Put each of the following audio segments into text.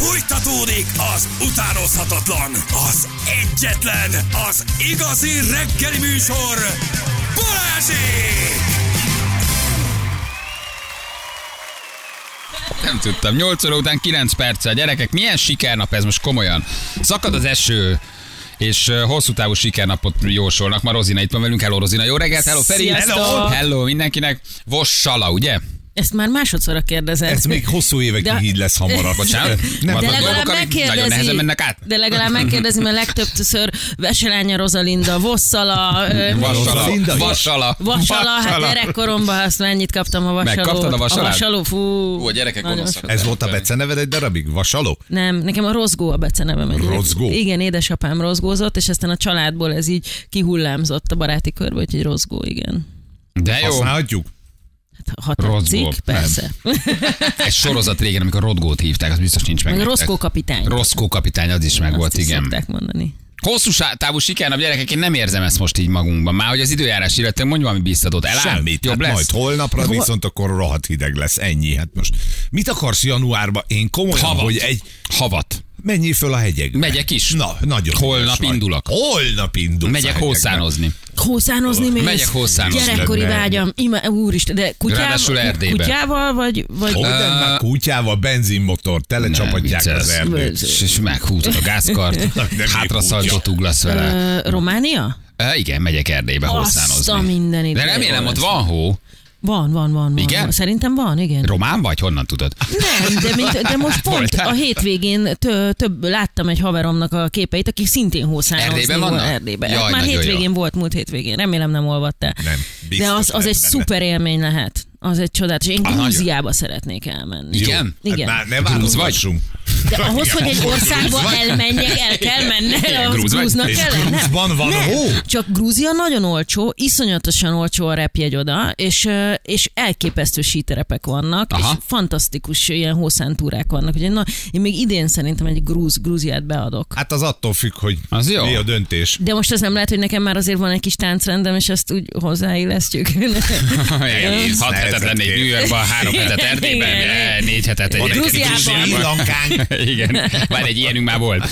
Fújtatódik az utánozhatatlan, az egyetlen, az igazi reggeli műsor, Balázsék! Nem tudtam. 8 óra után 9 perccel. Gyerekek, milyen sikernap ez most komolyan? Szakad az eső, és hosszú távú sikernapot jósolnak. Ma Rozina itt van velünk. Hello Rozina, jó reggelt, hello Feri. Hello, hello mindenkinek. Vossala, ugye? Ezt már másodszorra kérdezed. Ez még hosszú évekig De- így lesz hamarabb. Bocsánat? Nem, De legalább dolgok, amik Nagyon megkérdezi, mennek át. de legalább megkérdezi, mert legtöbbször Veselánya Rosalinda, Vosszala, Vassala, Rosalinda? vassala. Vassala, hát gyerekkoromban azt mennyit kaptam a vasalót. Megkaptad a vasalát? A vasaló, fú. Ó, a gyerekek gonoszak. Ez volt a beceneved egy darabig? Vasaló? Nem, nekem a rozgó a becenevem. Rozgó? Igen, édesapám rozgózott, és aztán a családból ez így kihullámzott a baráti körbe, úgyhogy rozgó, igen. De jó. Használhatjuk? Hát, ha tetszik, persze. Egy sorozat régen, amikor Rodgót hívták, az biztos nincs meg. Meg. Roszkó kapitány. Roszkó kapitány, az is meg volt, igen. mondani. Hosszú távú sikernap, gyerekek, én nem érzem ezt most így magunkban. Már hogy az időjárás illetve mondj valami biztatót. Eláll? Semmit. Jobb hát lesz? majd holnapra viszont akkor rohadt hideg lesz. Ennyi. Hát most mit akarsz januárba? Én komolyan, Havat. hogy egy... Havat. Menjél föl a hegyekbe. Megyek is. Na, nagyon Holnap indulok. Holnap indulsz Megyek hószánozni. Hószánozni mész? Megyek hószánozni. Gyerekkori vágyam. Ima, úristen, de kutyával, kutyával vagy... vagy Hogy nem, már kutyával, benzinmotor, telecsapatják az erdőt. És, meghúzod a gázkart, hátra szaltot uglasz vele. Románia? Igen, megyek Erdélybe Azt a hószánozni. mindenit. De remélem ott van hó. Van, van, van. van. Igen? Van. Szerintem van, igen. Román vagy? Honnan tudod? Nem, de, mint, de most pont a hétvégén tö, több láttam egy haveromnak a képeit, aki szintén hószánozni Erdélyben volt. vannak? Erdélyben. Jaj, Hát már nagyon jó. hétvégén volt, múlt hétvégén. Remélem nem olvattál. Nem, biztos De az, az egy benne. szuper élmény lehet. Az egy csodálatos. Én Ah. Grúziába szeretnék elmenni. Igen? Igen. Hát már ne vagy? De ahhoz, hogy egy országba elmenjek, el kell menni, az grúz grúznak kell. Grúzban van Nem. hó? Csak Grúzia nagyon olcsó, iszonyatosan olcsó a repjegy oda, és, és elképesztő síterepek vannak, Aha. és fantasztikus ilyen hószántúrák vannak. Ugye, na, én még idén szerintem egy grúz, Grúziát beadok. Hát az attól függ, hogy Az jó. mi a döntés. De most az nem lehet, hogy nekem már azért van egy kis táncrendem, és ezt úgy hozzáillesztjük. Hat hetet lennék New Yorkban, három hetet Erdélyben, négy hetet egy Grúziában. Sri Lankán. Igen, már egy ilyenünk már volt.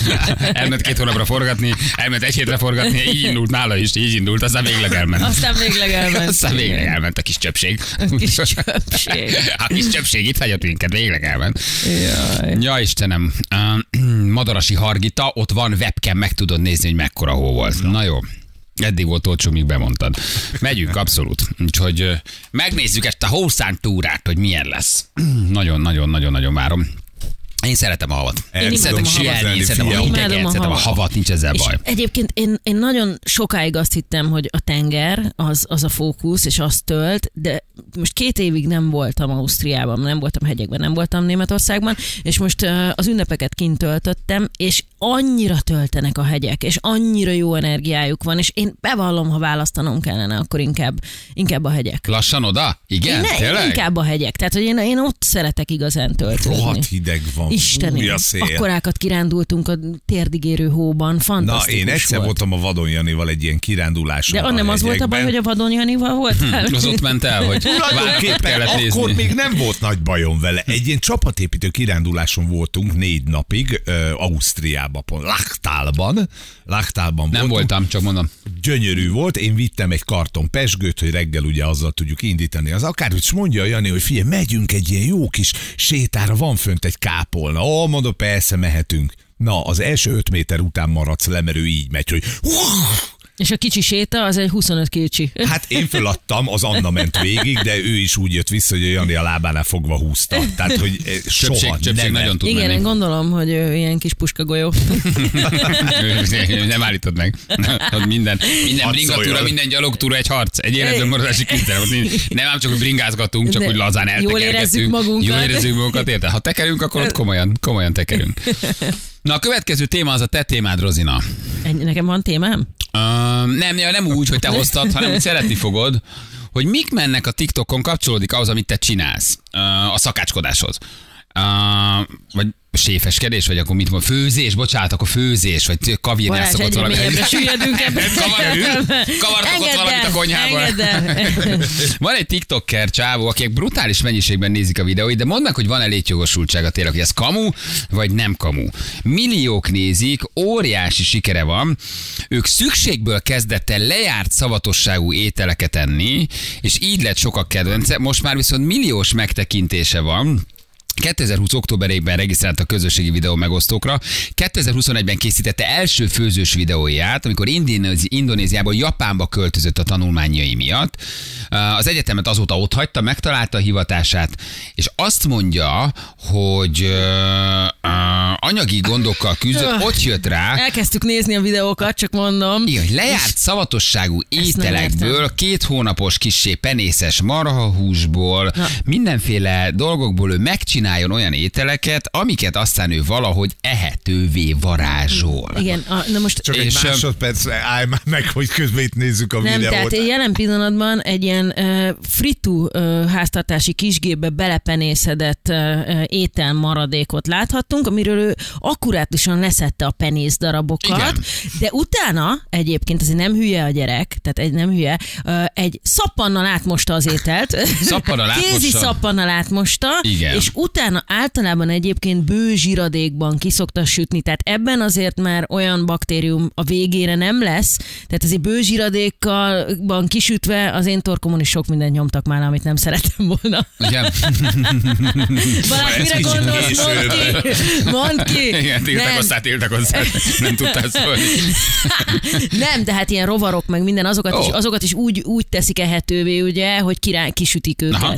Elment két hónapra forgatni, elment egy hétre forgatni, így indult nála is, így indult, aztán végleg elment. Aztán végleg elment. Aztán végleg elment a kis csöpség. kis csöpség. A kis csöpség itt hagyott minket, végleg elment. Jaj. Ja Istenem, Madarasi Hargita, ott van webcam, meg tudod nézni, hogy mekkora hó volt. Na jó. Eddig volt olcsó, míg bemondtad. Megyünk, abszolút. Úgyhogy megnézzük ezt a hószán túrát, hogy milyen lesz. Nagyon-nagyon-nagyon-nagyon várom. Én szeretem a havat. Én tudom szeretem sielni, én szeretem a a szeretem a havat. nincs ezzel És baj. egyébként én, én nagyon sokáig azt hittem, hogy a tenger az, az a fókusz, és azt tölt, de most két évig nem voltam Ausztriában, nem voltam hegyekben, nem voltam Németországban, és most uh, az ünnepeket kint töltöttem, és annyira töltenek a hegyek, és annyira jó energiájuk van, és én bevallom, ha választanom kellene, akkor inkább, inkább a hegyek. Lassan oda? Igen? Én, ne, én inkább a hegyek. Tehát, hogy én, én ott szeretek igazán töltődni. Rohadt hideg van. Istenem, a szél. akkorákat kirándultunk a térdigérő hóban, Na, fantasztikus én egyszer volt. voltam a Vadon Janival egy ilyen kiránduláson. De az nem az volt a baj, hogy a Vadon Janival voltál? Az ott ment el, hogy kellett akkor nézni. még nem volt nagy bajom vele. Egy ilyen csapatépítő kiránduláson voltunk négy napig, ö, Ausztriában, Lachtálban. Lachtálban Nem voltam, csak mondom. Gyönyörű volt, én vittem egy karton pesgőt, hogy reggel ugye azzal tudjuk indítani az akár, hogy mondja a Jani, hogy figyelj, megyünk egy ilyen jó kis sétára, van fönt egy kápolna. Ó, mondom, persze, mehetünk. Na, az első öt méter után maradsz le, mert ő így megy, hogy És a kicsi séta az egy 25 kicsi. Hát én föladtam, az Anna ment végig, de ő is úgy jött vissza, hogy a Jani a lábánál fogva húzta. Tehát, hogy eh, soha Csöpség, csöpség nem nagyon tud Igen, én gondolom, hogy ő ilyen kis puskagolyó. nem állítod meg. Minden, minden bringatúra, minden gyalogtúra egy harc. Egy életben maradási nincs- Nem ám csak, hogy bringázgatunk, csak De hogy lazán jól eltekergetünk. érezzük magunkat. Jól érezzük magunkat, érted? Ha tekerünk, akkor ott komolyan, komolyan tekerünk. Na a következő téma az a te témád, Rozina. Nekem van témám? Nem, nem úgy, hogy te hoztad, hanem hogy szeretni fogod, hogy mik mennek a TikTokon, kapcsolódik ahhoz, amit te csinálsz, a szakácskodáshoz. Uh, vagy séfeskedés, vagy akkor mit mond, főzés, bocsánat, akkor főzés, vagy elszokott egyre valami. süllyedünk ebbe. Kavarjuk? Kavartok ott valamit a konyhában? Van egy TikToker csávó, akik brutális mennyiségben nézik a videóit, de mondd meg, hogy van-e létjogosultsága tényleg, hogy ez kamu, vagy nem kamu. Milliók nézik, óriási sikere van. Ők szükségből kezdett el lejárt szavatosságú ételeket enni, és így lett sokak kedvence. Most már viszont milliós megtekintése van. 2020. októberében regisztrált a közösségi videó megosztókra. 2021-ben készítette első főzős videóját, amikor Indonézi, Indonéziából Japánba költözött a tanulmányai miatt. Az egyetemet azóta ott hagyta, megtalálta a hivatását, és azt mondja, hogy ö, ö, anyagi gondokkal küzdött, ott jött rá, Elkezdtük nézni a videókat, csak mondom. igen, lejárt szavatosságú ételekből, két hónapos kissé penészes marhahúsból, Na. mindenféle dolgokból ő megcsináljon olyan ételeket, amiket aztán ő valahogy ehetővé varázsol. Igen, a, na most Csak egy És, ö, másodperc, állj már meg, hogy közben itt nézzük a Nem, videót. tehát jelen pillanatban egy ilyen uh, fritu uh, háztartási kisgépbe belepenészedett uh, étel maradékot láthattunk, amiről ő akkurátusan leszette a penész darabokat, Igen. de utána egyébként azért nem hülye a gyerek, tehát egy nem hülye, uh, egy szappannal átmosta az ételt. Szappannal Kézi átmossa? szappannal átmosta, Igen. és utána általában egyébként bő zsiradékban kiszokta sütni, tehát ebben azért már olyan baktérium a végére nem lesz, tehát azért bő zsiradékban kisütve az én torkomon is sok mindent nyomtak már, amit nem szerettem volna. Igen? Balázs, mire gondolsz? Mondd ki! Mondd ki! Igen, Nem. tiltakozzát, nem tudtál szólni. Nem, de hát ilyen rovarok, meg minden, azokat, Ó. is, azokat is úgy, úgy teszik ehetővé, ugye, hogy kirá, kisütik őket. Aha.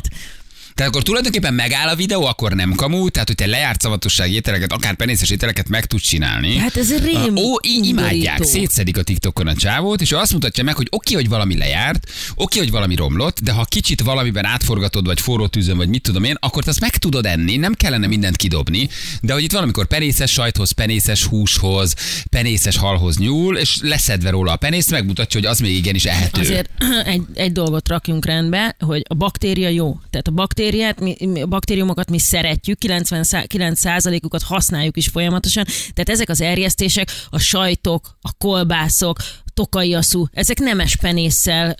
Tehát akkor tulajdonképpen megáll a videó, akkor nem kamu, tehát hogy te lejárt szavatossági ételeket, akár penészes ételeket meg tudsz csinálni. Hát ez rém Ó, így imádják, szétszedik a TikTokon a csávót, és ő azt mutatja meg, hogy oké, hogy valami lejárt, oké, hogy valami romlott, de ha kicsit valamiben átforgatod, vagy forró tűzön, vagy mit tudom én, akkor azt meg tudod enni, nem kellene mindent kidobni, de hogy itt valamikor penészes sajthoz, penészes húshoz, penészes halhoz nyúl, és leszedve róla a penészt, megmutatja, hogy az még igenis ehető. Azért egy, egy dolgot rakjunk rendbe, hogy a baktéria jó. Tehát a baktériát, mi, baktériumokat mi szeretjük, 99%-ukat használjuk is folyamatosan, tehát ezek az erjesztések, a sajtok, a kolbászok, tokaiaszú, ezek nemes penésszel,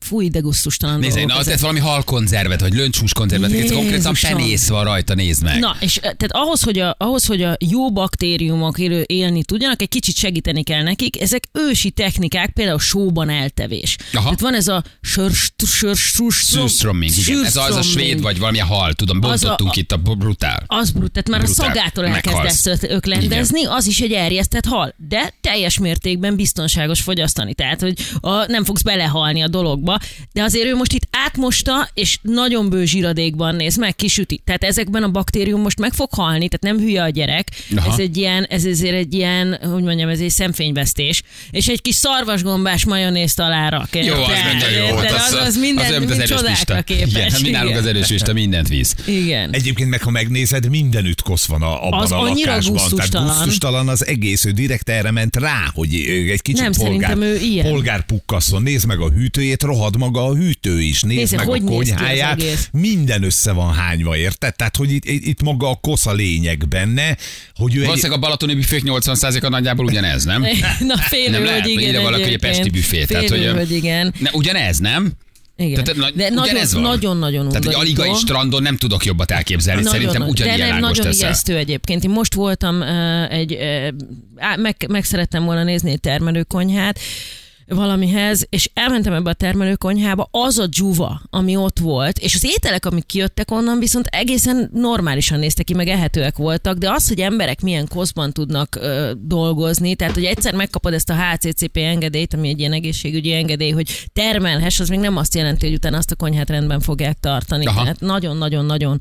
fúj, de gusztustalan Nézd, dolgok tehát valami halkonzervet, vagy löncshús konzervet, ez konkrétan penész van rajta, nézd meg. Na, és tehát ahhoz, hogy a, ahhoz, hogy a jó baktériumok élő, élni tudjanak, egy kicsit segíteni kell nekik. Ezek ősi technikák, például sóban eltevés. Aha. Tehát van ez a Surströmming, igen. Ez az a svéd, vagy valami hal, tudom, bontottunk itt a brutál. Az brut, tehát már Brutál. a szagától elkezdesz öklendezni, az is egy erjesztett hal, de teljes mértékben biztonságos fogyasztani. Tehát, hogy a, nem fogsz belehalni a dologba, de azért ő most itt átmosta, és nagyon bő zsiradékban néz meg, kisüti. Tehát ezekben a baktérium most meg fog halni, tehát nem hülye a gyerek. Aha. Ez egy ilyen, ez ezért egy ilyen, hogy mondjam, ez egy szemfényvesztés. És egy kis szarvasgombás majonézt alá rak. Jó, az minden jó. Hát Az, az, minden, az olyan, mint az csodákra képes. Igen, hát mi nálunk az erős lista mindent visz. Igen. Egyébként meg, ha megnézed, mindenütt kosz van a, abban Az a lakásban. gusztustalan. Tehát gusztustalan az egész, ő direkt erre ment rá, hogy ő egy kicsit Nem, polgár, ő ilyen. polgár pukkasszon. Nézd meg a hűtőjét, rohad maga a hűtő is. Nézd Nézd, meg hogy a néz ki az konyháját. egész. Minden össze van hányva, érted? Tehát, hogy itt, itt maga a kosz a lényeg benne, hogy ő egy, Valószínűleg a balatoni büfék 80%-a nagyjából ugyanez, nem? Na félő, Nem lehet, hogy igen. ide valaki, hogy a pesti büfé. Tehát, Félő, hogy, hogy igen. Ne, ugyanez, nem? Igen. Tehát, De nagyon-nagyon Tehát egy aligai strandon nem tudok jobbat elképzelni. Szerintem Nagyon- ugyanilyen De nagyon ijesztő egyébként. Én most voltam uh, egy, uh, meg, meg szerettem volna nézni egy termelőkonyhát, valamihez, és elmentem ebbe a termelőkonyhába, az a dzsuva, ami ott volt, és az ételek, amik kijöttek onnan, viszont egészen normálisan néztek ki, meg ehetőek voltak, de az, hogy emberek milyen koszban tudnak ö, dolgozni, tehát hogy egyszer megkapod ezt a HCCP engedélyt, ami egy ilyen egészségügyi engedély, hogy termelhess, az még nem azt jelenti, hogy utána azt a konyhát rendben fogják tartani. Aha. Tehát nagyon-nagyon-nagyon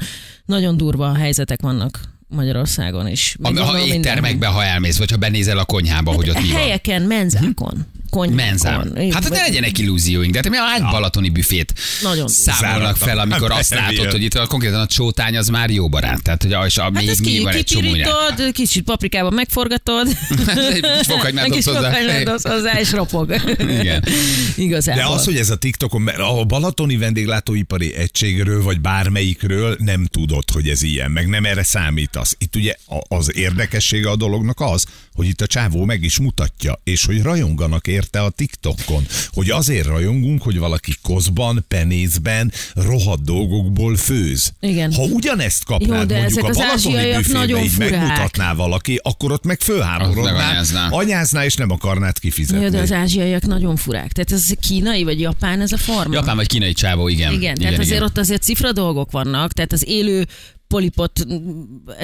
nagyon durva helyzetek vannak Magyarországon is. Meg ha éttermekbe, ha elmész, vagy ha benézel a konyhába, hogy ott mi van. Helyeken, menzákon. Konyhákon. Menzám. Hát ne legyenek illúzióink, de hát mi a balatoni büfét Nagyon. számolnak fel, amikor Hát, azt látod, jön. hogy itt a, konkrétan a csótány az már jó barát. Tehát, hogy a, és a, Hát még, ki, van egy csomó nyelv. kipirítod, kicsit paprikában megforgatod. Kis fokhagymát hozzá. hozzá, és ropog. Igen. Igazából. De az, hogy ez a TikTokon, mert a balatoni vendéglátóipari egységről, vagy bármelyikről nem tudod, hogy ez ilyen, meg nem erre számítasz. Itt ugye az érdekessége a dolognak az, hogy itt a csávó meg is mutatja, és hogy rajonganak érte a TikTokon, hogy azért rajongunk, hogy valaki koszban, penészben, rohadt dolgokból főz. Igen. Ha ugyanezt kapnád Jó, de mondjuk ezek a az balatoni ázsiaiak büfébe, nagyon így furák. megmutatná valaki, akkor ott meg meganyázná. anyázná, és nem akarnád kifizetni. Jó, de az ázsiaiak nagyon furák. Tehát ez kínai vagy japán ez a forma? Japán vagy kínai csávó, igen. Igen, tehát azért ott azért cifra dolgok vannak, tehát az élő polipot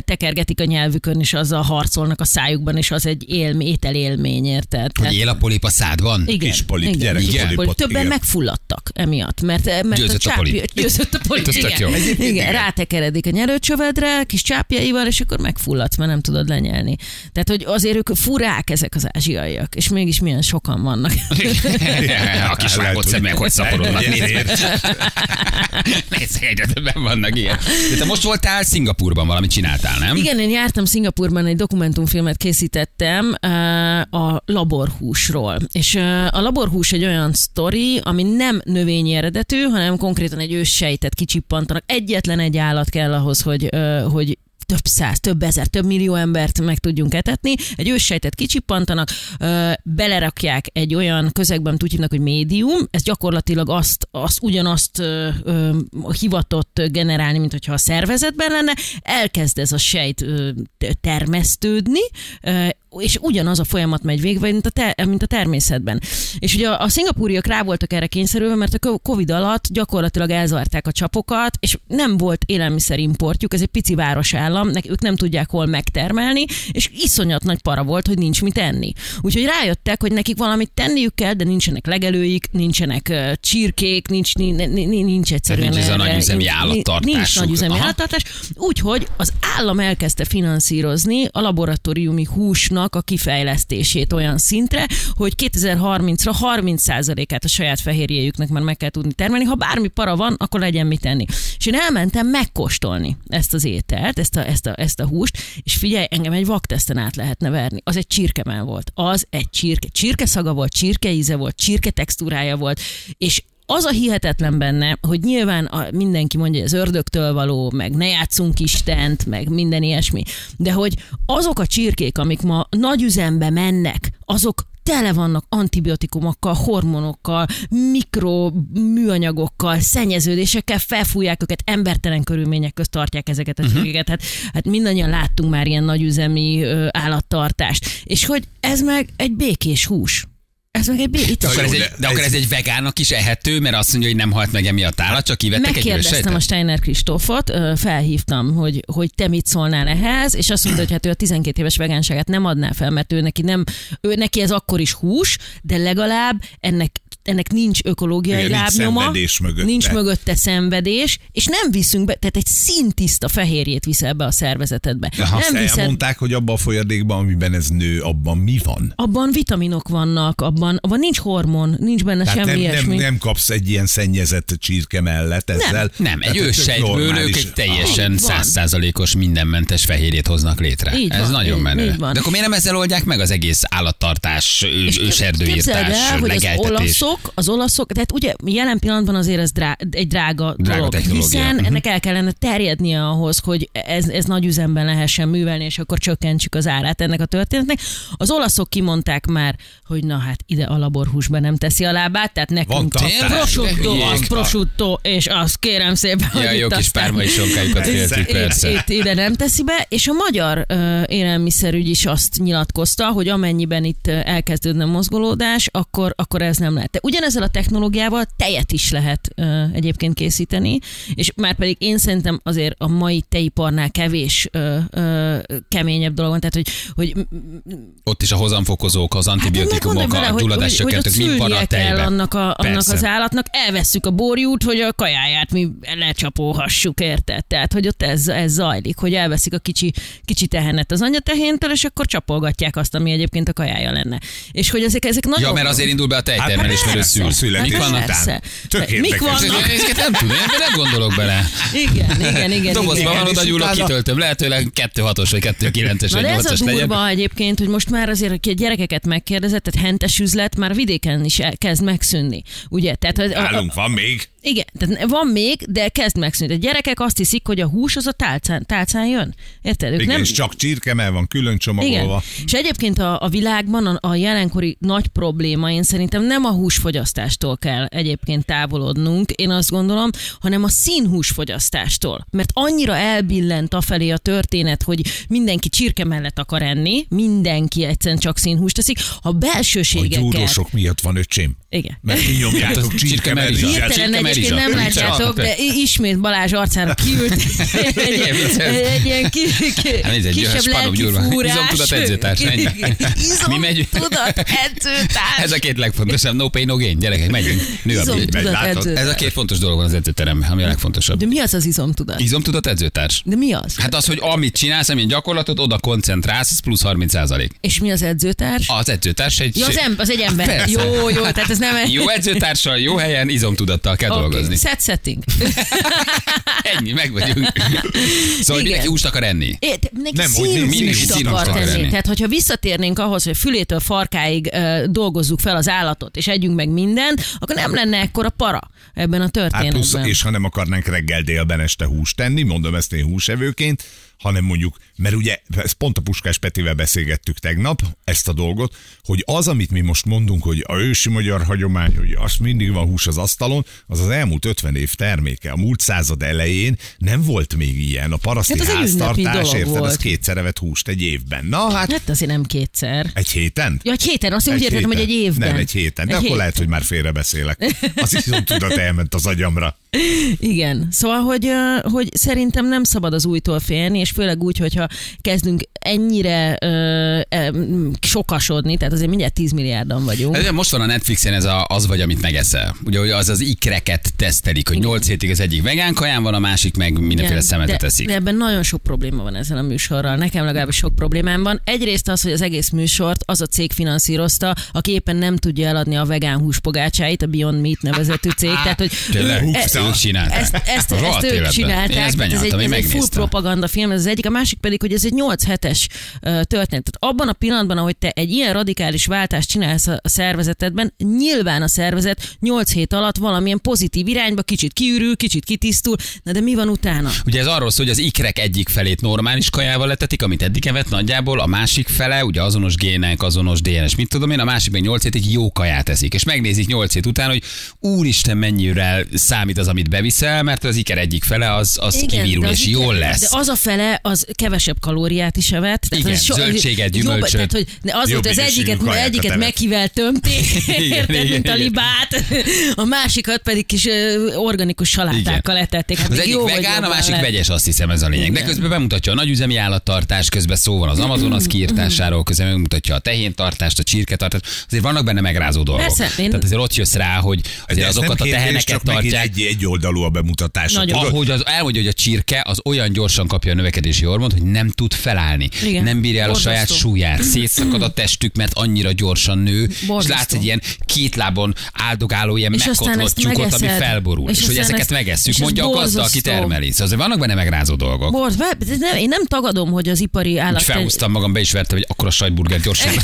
tekergetik a nyelvükön, és azzal harcolnak a szájukban, és az egy élm, ételélmény, érted? Hogy él a polip a szádban? igen, Kis polip, igen, gyerek kis polipot, polip. Többen igen. megfulladtak emiatt, mert, mert Győzött a csápja- polip. Győzött a polip, tök igen. jó. Igen, igen. rátekeredik a nyerőcsövedre, kis csápjaival, és akkor megfulladsz, mert nem tudod lenyelni. Tehát, hogy azért ők furák ezek az ázsiaiak, és mégis milyen sokan vannak. a kis vágott szemek, hogy szaporodnak. Nézd egyre többen vannak ilyen. De te most voltál Szingapurban, valamit csináltál, nem? Igen, én jártam Szingapurban, egy dokumentumfilmet készítettem uh, a laborhúsról. És uh, a laborhús egy olyan sztori, ami nem növényi eredetű, hanem konkrétan egy őssejtet kicsippantanak. Egyetlen egy állat kell ahhoz, hogy, uh, hogy több száz, több ezer, több millió embert meg tudjunk etetni. Egy őssejtet kicsippantanak, belerakják egy olyan közegben, amit úgy hívnak, hogy médium, ez gyakorlatilag azt, azt ugyanazt hivatott generálni, mint hogyha a szervezetben lenne, elkezd ez a sejt termesztődni, és ugyanaz a folyamat megy végbe, mint a, te, mint a természetben. És ugye a, a szingapúriak rá voltak erre kényszerülve, mert a Covid alatt gyakorlatilag elzárták a csapokat, és nem volt élelmiszerimportjuk, ez egy pici városállam, nek, ők nem tudják hol megtermelni, és iszonyat nagy para volt, hogy nincs mit enni. Úgyhogy rájöttek, hogy nekik valamit tenniük kell, de nincsenek legelőik, nincsenek uh, csirkék, nincs, nincs, nincs egyszerűen nincs ez a nagyüzemi állattartásuk. Nincs nagyüzemi állattartás, úgyhogy az állam elkezdte finanszírozni a laboratóriumi húsnak a kifejlesztését olyan szintre, hogy 2030-ra 30%-át a saját fehérjéjüknek már meg kell tudni termelni. Ha bármi para van, akkor legyen mit tenni. És én elmentem megkóstolni ezt az ételt, ezt a, ezt a, ezt a húst, és figyelj, engem egy vakteszten át lehetne verni. Az egy csirkemell volt. Az egy csirke. Csirke szaga volt, csirke íze volt, csirke textúrája volt, és az a hihetetlen benne, hogy nyilván a, mindenki mondja, hogy ez ördögtől való, meg ne játszunk Istent, meg minden ilyesmi, de hogy azok a csirkék, amik ma nagy üzembe mennek, azok tele vannak antibiotikumokkal, hormonokkal, mikroműanyagokkal, szennyeződésekkel, felfújják őket, embertelen körülmények közt tartják ezeket a csirkéket. Hát, hát mindannyian láttunk már ilyen nagyüzemi ö, állattartást. És hogy ez meg egy békés hús. Ez meg egy. De akkor, ez egy, de akkor ez- egy vegánnak is ehető, mert azt mondja, hogy nem halt meg emiatt állat, csak kivettek egy Megkérdeztem a? Steiner Kristófot, felhívtam, hogy, hogy te mit szólnál ehhez, és azt mondta, hogy hát ő a 12 éves vegánságát nem adná fel, mert ő neki, nem, ő neki ez akkor is hús, de legalább ennek ennek nincs ökológiai Igen, nincs lábnyoma, szenvedés mögötte. nincs mögötte szenvedés, és nem viszünk be, tehát egy szintiszta fehérjét viszel be a szervezetedbe. Aha, nem nem viszed, elmondták, hogy abban a folyadékban, amiben ez nő, abban mi van? abban vitaminok vannak, abban, abban nincs hormon, nincs benne Tehát semmi nem, nem, ilyesmi. nem kapsz egy ilyen szennyezett csirke mellett ezzel. Nem, egy ez tök őssejtből ők egy teljesen százszázalékos mindenmentes fehérjét hoznak létre. Így Ez van, nagyon így- menő. így van. De akkor miért nem ezzel oldják meg az egész állattartás, őserdőírtás, legeltetés? Olaszok, az olaszok, tehát ugye jelen pillanatban azért ez drá, egy drága, Drága dolog, hiszen Mhm. ennek el kellene terjednie ahhoz, hogy ez, ez nagy üzemben lehessen művelni, és akkor csökkentsük az árát ennek a történetnek. Az olaszok kimondták már, hogy na hát ide a laborhúsba nem teszi a lábát, tehát nekünk tartás. prosciutto, az prosciutto, és azt kérem szépen, Ja, hogy jó itt kis pármai sonkájukat persze. itt, ide nem teszi be, és a magyar ö, élelmiszerügy is azt nyilatkozta, hogy amennyiben itt elkezdődne mozgolódás, akkor, akkor ez nem lehet. Ugyanezzel a technológiával tejet is lehet ö, egyébként készíteni, és már pedig én szerintem azért a mai tejiparnál kevés ö, ö, keményebb dolog van, tehát hogy, hogy Ott is a hozamfokozók, az antibiotikumok, Hát, a gyulladás hogy, hogy ott csökkentők, mind van a szülnie kell tejben. annak, a, annak Persze. az állatnak, elvesszük a borjút, hogy a kajáját mi lecsapóhassuk, érted? Tehát, hogy ott ez, ez zajlik, hogy elveszik a kicsi, kicsi tehenet az anyatehéntől, és akkor csapolgatják azt, ami egyébként a kajája lenne. És hogy ezek, ezek nagyon... Ja, mert azért indul be a tejtermelés, mert persze, szül. a születés Mik vannak? Persze. Tök Mik vannak? Ezeket nem tudom, én nem gondolok bele. Igen, igen, igen. Dobozban igen. van, oda gyúlok, utána- kitöltöm. Lehetőleg 2-6-os, vagy 2-9-es, Na vagy de ez a 8-as durva egyébként, hogy most már azért, aki a gyerekeket megkérdezett, tehát hentes üzlet már vidéken is kezd megszűnni. Ugye? Tehát, Nálunk van még. igen, tehát van még, de kezd megszűnni. A gyerekek azt hiszik, hogy a hús az a tálcán, tálcán jön. Érted? Ők Igen, nem, és csak csirkemel van külön igen. csomagolva. És egyébként a, a világban a, a jelenkori nagy probléma, én szerintem nem a húsfogyasztástól kell egyébként távolodnunk, én azt gondolom, hanem a színhúsfogyasztástól. Mert annyira elbillent afelé a történet, hogy mindenki csirke mellett akar enni, mindenki egyszerűen csak színhúst teszik, a A belsőségeket... gyúdósok miatt van öcsém. Igen. Mert mi nyomjátok rizsát. Hirtelen Csirke egyébként nem látjátok, de ismét Balázs arcára kiült egy, vicces. egy ilyen ki, ki, Hát egy kisebb spanom gyurva. lelki fúrás. Izomtudat edzőtárs. Mi megyünk. Izomtudat edzőtárs. Ez a két legfontosabb, no pain, no gain. Gyerekek, megyünk. Nő a látod? Ez a két fontos dolog van az edzőteremben, ami a legfontosabb. De mi az az izomtudat? Izomtudat edzőtárs. De mi az? Hát az, hogy amit csinálsz, amilyen gyakorlatot, oda koncentrálsz, az plusz 30 százalék. És mi az edzőtárs? Az edzőtárs egy... Ja, az, em- az egy ember. Persze. Jó, jó, tehát ez nem egy... Jó edzőtársal, jó helyen, izomtudattal kell Oké, dolgozni. Set setting. Ennyi, meg vagyunk. Szóval mindenki húst akar enni. É, neki Nem, hogy színhúst mindenki akar akar enni. Tehát, hogyha visszatérnénk ahhoz, hogy fülétől farkáig ö, dolgozzuk fel az állatot, és együnk meg mindent, akkor nem lenne ekkora para ebben a Hát történetben. plusz, és ha nem akarnánk reggel délben este húst tenni, mondom ezt én húsevőként, hanem mondjuk, mert ugye ezt pont a Puskás Petivel beszélgettük tegnap, ezt a dolgot, hogy az, amit mi most mondunk, hogy a ősi magyar hagyomány, hogy az mindig van hús az asztalon, az az elmúlt 50 év terméke. A múlt század elején nem volt még ilyen. A paraszti Hát háztartás, érted, volt. az kétszer evett húst egy évben. Na hát, Hát azért nem kétszer. egy héten? Ja, egy héten, azt úgy értettem, hogy egy évben. Nem, egy héten. De Egy akkor hét. lehet, hogy már félrebeszélek. Az izomtudat elment az agyamra. Igen, szóval, hogy, hogy szerintem nem szabad az újtól félni, és főleg úgy, hogyha kezdünk ennyire ö, ö, sokasodni, tehát azért mindjárt 10 milliárdan vagyunk. Ez, most van a Netflixen ez a, az vagy, amit megeszel. Ugye, hogy az az ikreket tesztelik, hogy 8 hétig az egyik vegán kaján van, a másik meg mindenféle Igen, szemetet de, eszik. de ebben nagyon sok probléma van ezzel a műsorral. Nekem legalábbis sok problémám van. Egyrészt az, hogy az egész műsort az a cég finanszírozta, aki éppen nem tudja eladni a vegán húspogácsáit, a Beyond Meat nevezetű cég. Tehát, hogy Tényleg? Ezt ők csinálták? Ezt, ezt, ezt Rohadt ők csinálták. Én ezt ez egy, ez egy full propaganda film, ez az egyik. A másik pedig, hogy ez egy 8 hetes történet. Tehát abban a pillanatban, ahogy te egy ilyen radikális váltást csinálsz a a szervezetedben, nyilván a szervezet 8 hét alatt valamilyen pozitív irányba kicsit kiürül, kicsit kitisztul, na de mi van utána? Ugye ez arról szól, hogy az ikrek egyik felét normális kajával letetik, amit eddig evett nagyjából, a másik fele, ugye azonos gének, azonos DNS, mit tudom én, a másik meg 8 hétig jó kaját eszik. És megnézik 8 hét után, hogy úristen mennyire számít az, amit beviszel, mert az iker egyik fele az, az Igen, kivirul, de az és igen, jól lesz. De az a fele, az kevesebb kalóriát is evett. Igen, az zöldséget, jobb- gyümölcsöt. Tehát, hogy ne, az Jobb volt, az egyiket, egyiket mekivel tömték, érted, mint a libát, a másikat pedig kis organikus salátákkal etették. Hát Az egyik jó, vagy vegán, a másik lett. vegyes, azt hiszem ez a lényeg. De közben bemutatja a nagyüzemi állattartás, közben szó van az Amazonas kiirtásáról, közben megmutatja a tehéntartást, a csirketartást. Azért vannak benne megrázó dolgok. Persze, én- Tehát azért ott jössz rá, hogy azért azokat a teheneket tartják. Egy, egy oldalú a bemutatás. Nagyon. Tudod? Ahogy az, elmondja, hogy a csirke az olyan gyorsan kapja a növekedési hormont, hogy nem tud felállni. Igen. Nem bírja el a Borzasztó. saját súlyát. Szétszakad a testük, mert annyira gyorsan nő. És Borzasztó. látsz egy ilyen két lábon áldogáló, ilyen És megkotlott tyúkot, ami felborul. És És, hogy ezeket ezt- megesszük, és mondja a gazda, aki termeli. Szóval azért vannak benne megrázó dolgok. Borz, nem, én nem tagadom, hogy az ipari állat... Úgy felhúztam magam, be is vertem, hogy akkor a sajtburger gyorsan.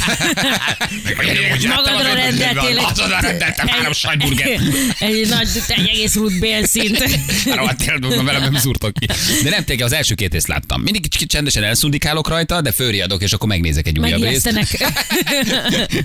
Magadra rendeltél Azonnal rendeltem három sajtburgert. egy nagy, egy egész rút bélszint. Rohadt életben velem nem szúrtok ki. De nem tényleg az első két részt láttam. Mindig kicsit csendesen elszundikálok rajta, de fölriadok, és akkor megnézek egy újabb részt.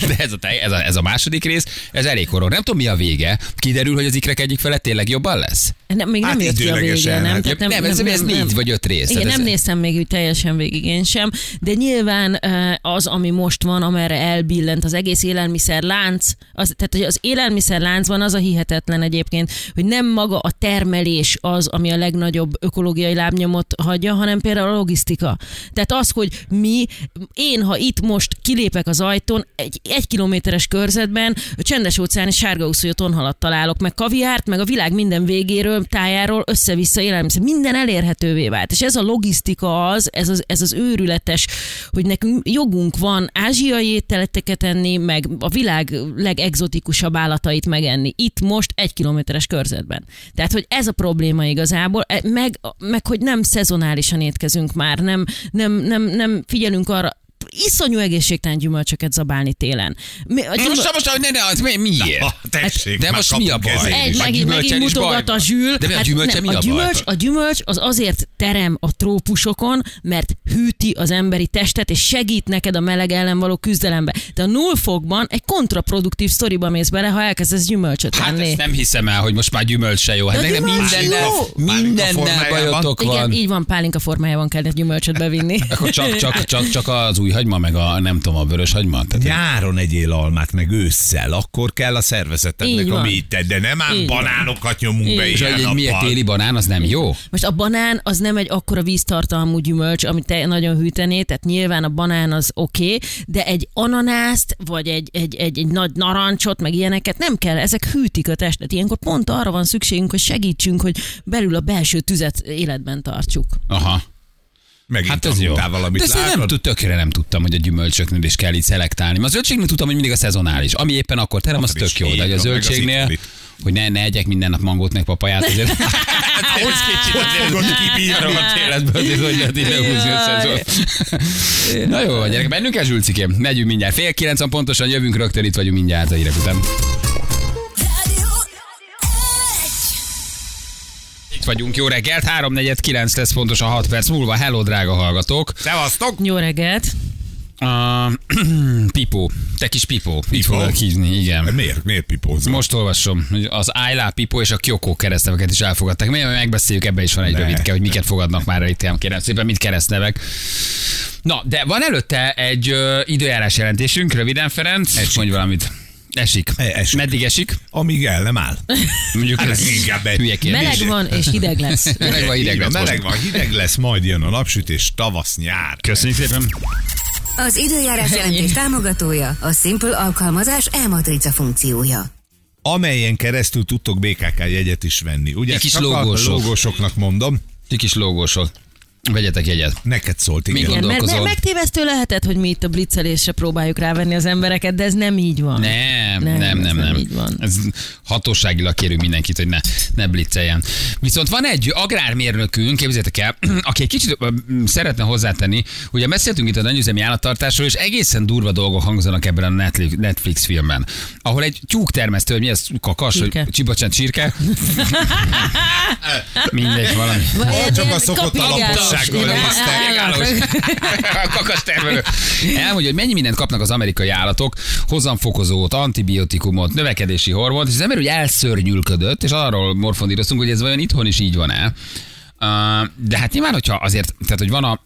De ez a, tej- ez, a, ez a második rész, ez elég horror. Nem tudom, mi a vége. Kiderül, hogy az ikrek egyik fele tényleg jobban lesz? Nem, még nem Hát jött ki a vége, nem? hát Tehát nem, ez- ez négy vagy öt rész, Igen, tehát nem ez- néztem még teljesen végig én sem, de nyilván az, ami most van, amerre elbillent az egész élelmiszerlánc, az, tehát hogy az élelmiszerláncban az a hihetetlen egyébként, hogy nem maga a termelés az, ami a legnagyobb ökológiai lábnyomot hagyja, hanem például a logisztika. Tehát az, hogy mi, én, ha itt most kilépek az ajtón, egy, egy kilométeres körzetben a csendes óceáni sárgaúszója tonhalat találok, meg kaviárt, meg a világ minden végéről, tájáról össze-vissza élelmiszer. Minden elérhetővé vált. És ez a logisztika az, ez az, ez az őrületes, hogy nekünk jogunk van ázsiai ételeket enni, meg a világ legexotikusabb állatait megenni. Itt most egy kilométeres körzetben. Tehát, hogy ez a probléma igazából, e- meg, meg hogy nem szezonálisan étkezünk már, nem, nem, nem, nem figyelünk arra, iszonyú egészségtelen gyümölcsöket zabálni télen. Mi, a Na gyümöl- most, most, ne, ne, az mi, miért? Ah, tessék, De most mi a baj? egy, megint, megint mutogat a zsűl. De mi a gyümölcse nem, mi a a baj? gyümölcs, a gyümölcs az azért terem a trópusokon, mert hűti az emberi testet, és segít neked a meleg ellen való küzdelembe. De a nullfokban egy kontraproduktív sztoriba mész bele, ha elkezdesz gyümölcsöt Hát enni. ezt nem hiszem el, hogy most már gyümölcs se jó. Hát nekem gyümölcs mindennel, bajotok Igen, van. így van, pálinka formájában kell egy gyümölcsöt bevinni. Akkor csak, csak, csak, csak az új hagyma, meg a nem tudom, a vörös hagyma. Tehát, Nyáron egyél almát, meg ősszel, akkor kell a szervezetednek a méted, de nem ám Így banánokat nyomunk be és hogy egy nappal. téli banán, az nem jó? Most a banán az nem egy akkora víztartalmú gyümölcs, amit te nagyon hűtené, tehát nyilván a banán az oké, okay, de egy ananászt, vagy egy, egy, egy, egy nagy narancsot, meg ilyeneket nem kell, ezek hűtik a testet. Ilyenkor pont arra van szükségünk, hogy segítsünk, hogy belül a belső tüzet életben tartsuk. Aha. Megint Hát ez jó. valamit, De ezt én nem, látod? tud, tökre nem tudtam, hogy a gyümölcsöknél is kell így szelektálni. A zöldségnél tudtam, hogy mindig a szezonális. Ami éppen akkor terem, az Akkor is tök jó. De a az zöldségnél, hogy ne, ne egyek minden nap mangót meg papaját, azért. Hogy fogod kibírni? Rohadt életből, azért hogy lehet így lehúzni a. Na jó, gyerek, mennünk el Zsülcikém. Megyünk mindjárt. Fél kilenc pontosan, jövünk rögtön, itt vagyunk mindjárt a hírek után. Itt vagyunk, jó reggelt, 3.49 lesz pontos a 6 perc múlva. Hello, drága hallgatók. Szevasztok! Jó reggelt! Uh, pipó, te kis pipó, így foglak hívni, igen. Miért, miért pipózol? Most olvasom, hogy az Ájlá Pipó és a Kyoko keresztneveket is elfogadták. Mi megbeszéljük, ebbe is van egy Ne. rövidke, hogy miket fogadnak már itt, kérem szépen, mit keresztnevek. Na, de van előtte egy ö, időjárás jelentésünk, röviden Ferenc, esik. mondj valamit. Esik. E, esik. Meddig esik? Amíg el nem áll. Mondjuk Hát ez inkább egy- hülye kérdés. Meleg van és hideg lesz. Meleg van, hideg lesz Meleg van, hideg lesz, majd jön a napsütés, tavasz, nyár. Köszönjük szépen. Az időjárás jelentés támogatója a Simple alkalmazás e-matrica funkciója. Amelyen keresztül tudtok BKK jegyet is venni. Ugye kis a logósoknak mondom, Ti kis lógósok. Vegyetek jegyet. neked szólt, igen. Igen. Mert, mert megtévesztő lehetett, hogy mi itt a blitzelésre próbáljuk rávenni az embereket, de ez nem így van. Nem, Nem, nem, nem, ez nem. nem így van. Ez hatóságilag kérünk mindenkit, hogy ne, ne blitzeljen. Viszont van egy agrármérnökünk, képzeljétek el, aki egy kicsit szeretne hozzátenni, ugye beszéltünk itt a nagyüzemi állattartásról, és egészen durva dolgok hangzanak ebben a Netflix, filmben, ahol egy tyúktermesztő, hogy mi ez, kakas, Csirke. vagy csibocsánat, csirke? Mindegy, valami. Vagy csak a szokott kapigálós. Alapossággal Igen, néztek. állnak. Kakas termelő. Elmondja, hogy mennyi mindent kapnak az amerikai állatok, hozamfokozót, antibiotikumot, növekedési hormont, és az ember úgy elszörnyülködött, és arról morfondíroztunk, hogy ez vajon itthon is így van-e. De hát nyilván, hogyha azért, tehát hogy van a,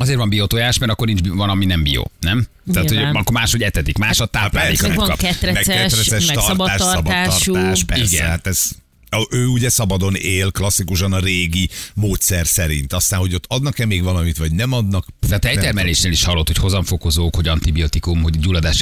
Azért van biotojás, mert akkor nincs, van, ami nem bio, nem? Tehát, hogy akkor máshogy etetik, más a táplálék. Meg amit van kap. ketreces, meg szabadtartású. szabadtartás, persze, Igen. hát ez ő ugye szabadon él, klasszikusan a régi módszer szerint. Aztán, hogy ott adnak-e még valamit, vagy nem adnak. De a tejtermelésnél is hallott, hogy hozamfokozók, hogy antibiotikum, hogy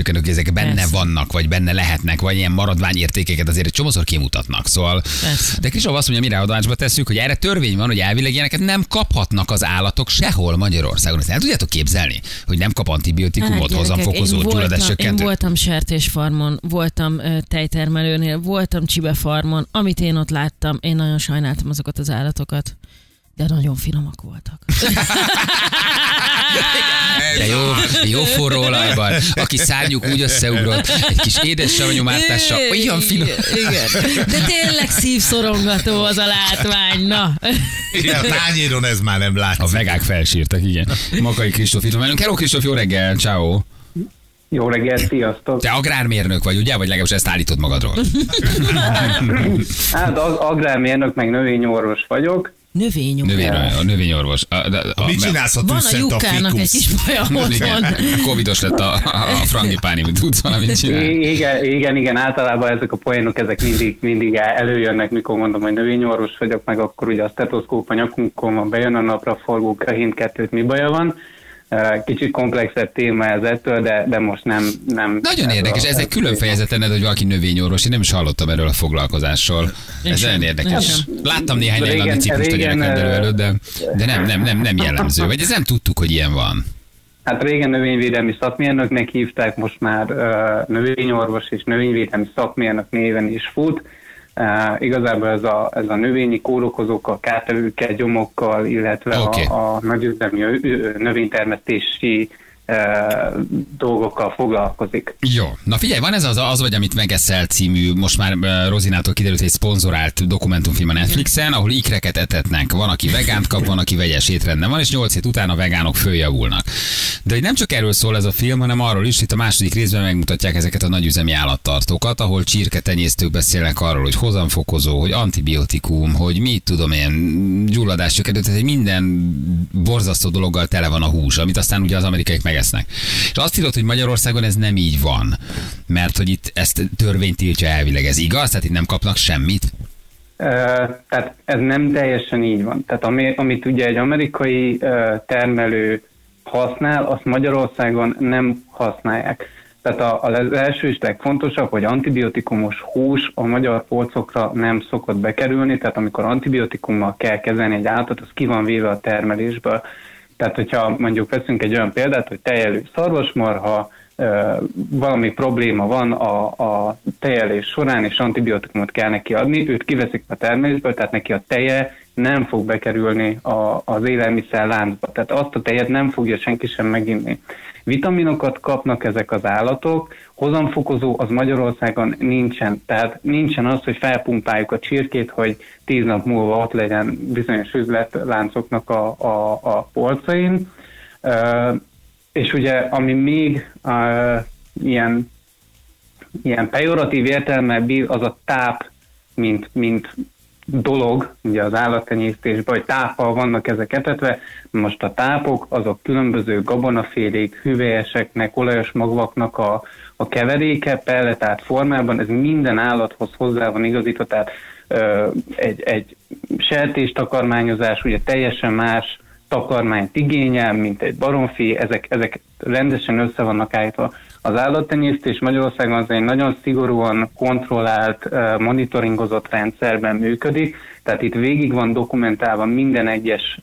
hogy ezek benne Persze. vannak, vagy benne lehetnek, vagy ilyen maradványértékeket azért egy csomószor kimutatnak. Szóval, Persze. de Kristóf azt mondja, mire adásba tesszük, hogy erre törvény van, hogy elvileg ilyeneket nem kaphatnak az állatok sehol Magyarországon. Ezt el tudjátok képzelni, hogy nem kap antibiotikumot, Hát, hozamfokozót, én voltam, én gyulladáscsökkentőt? voltam sertésfarmon, voltam tejtermelőnél, voltam csibefarmon. Amit én ott láttam, én nagyon sajnáltam azokat az állatokat. De nagyon finomak voltak. De jó, jó forró olajban, aki szárnyuk úgy összeugrott, egy kis édes savanyomártással, olyan finom. Igen. De tényleg szívszorongató az a látvány, na. Igen, a tányéron ez már nem A látszik. vegák felsírtak, igen. Makai Kristóf itt van velünk. Hello Kristóf, jó reggel, ciao. Jó reggelt, sziasztok! Te agrármérnök vagy, ugye? Vagy legalábbis ezt állítod magadról. Hát az agrármérnök, meg növényorvos vagyok. Növényok. Növény, a növényorvos. A, a, a, Mit csinálsz a Van a lyukának egy kis baja otthon. Igen, Covidos lett a, a, frangipáni, mit tudsz valamit csinálni. Igen, igen, igen, általában ezek a poénok, ezek mindig, mindig el- előjönnek, mikor mondom, hogy növényorvos vagyok, meg akkor ugye a stetoszkóp a nyakunkon van, bejön a napra forgó hint kettőt, mi baja van. Kicsit komplexebb téma ez ettől, de, de most nem... nem Nagyon ez érdekes, a- ez egy külön fejezet enned, hogy valaki növényorvos. Én nem is hallottam erről a foglalkozásról. Ez sem, nagyon én érdekes. sem. Láttam néhány englandi ciklust a gyerekrendelő előtt, de, de nem, nem, nem, nem jellemző. Vagy ez nem tudtuk, hogy ilyen van. Hát régen növényvédelmi szakmérnöknek hívták, most már uh, növényorvos és növényvédelmi szakmérnök néven is fut. Uh, igazából ez a, ez a növényi kórokozókkal, kártevőkkel, gyomokkal, illetve Oké. a, a nagyüzemi növénytermesztési uh, dolgokkal foglalkozik. Jó. Na figyelj, van ez az, az vagy, amit megeszel című, most már Rozinától kiderült, egy szponzorált dokumentumfilm a Netflixen, ahol ikreket etetnek. Van, aki vegánt kap, van, aki vegyes étrendben van, és nyolc hét után a vegánok följavulnak. De hogy nem csak erről szól ez a film, hanem arról is, itt a második részben megmutatják ezeket a nagyüzemi állattartókat, ahol csirketenyésztők beszélnek arról, hogy hozamfokozó, hogy antibiotikum, hogy mit tudom én, gyulladáscsökkentő, tehát egy minden borzasztó dologgal tele van a hús, amit aztán ugye az amerikaiak megesznek. És azt írod, hogy Magyarországon ez nem így van, mert hogy itt ezt törvény tiltja elvileg, ez igaz? Tehát itt nem kapnak semmit? Tehát ez nem teljesen így van. Tehát ami, amit ugye egy amerikai termelő használ, azt Magyarországon nem használják. Tehát a- az első és legfontosabb, hogy antibiotikumos hús a magyar polcokra nem szokott bekerülni, tehát amikor antibiotikummal kell kezelni egy állatot, az ki van véve a termelésből. Tehát, hogyha mondjuk veszünk egy olyan példát, hogy tejelő szarvasmarha, valami probléma van a, a tejelés során, és antibiotikumot kell neki adni, őt kiveszik a termelésből, tehát neki a teje nem fog bekerülni a, az élelmiszer láncba. Tehát azt a tejet nem fogja senki sem meginni. Vitaminokat kapnak ezek az állatok, hozamfokozó az Magyarországon nincsen. Tehát nincsen az, hogy felpumpáljuk a csirkét, hogy tíz nap múlva ott legyen bizonyos üzletláncoknak a, a, a polcain. Ö, és ugye, ami még uh, ilyen, ilyen pejoratív értelme bír, az a táp, mint, mint dolog, ugye az állattenyésztésben, hogy táppal vannak ezek etetve. Most a tápok, azok különböző gabonafélék, hüvelyeseknek, olajos magvaknak a, a keveréke, pelletát formában, ez minden állathoz hozzá van igazítva, tehát ö, egy, egy sertés takarmányozás ugye teljesen más takarmányt igényel, mint egy baromfi, ezek, ezek rendesen össze vannak állítva. Az állattenyésztés Magyarországon az egy nagyon szigorúan kontrollált, monitoringozott rendszerben működik, tehát itt végig van dokumentálva minden egyes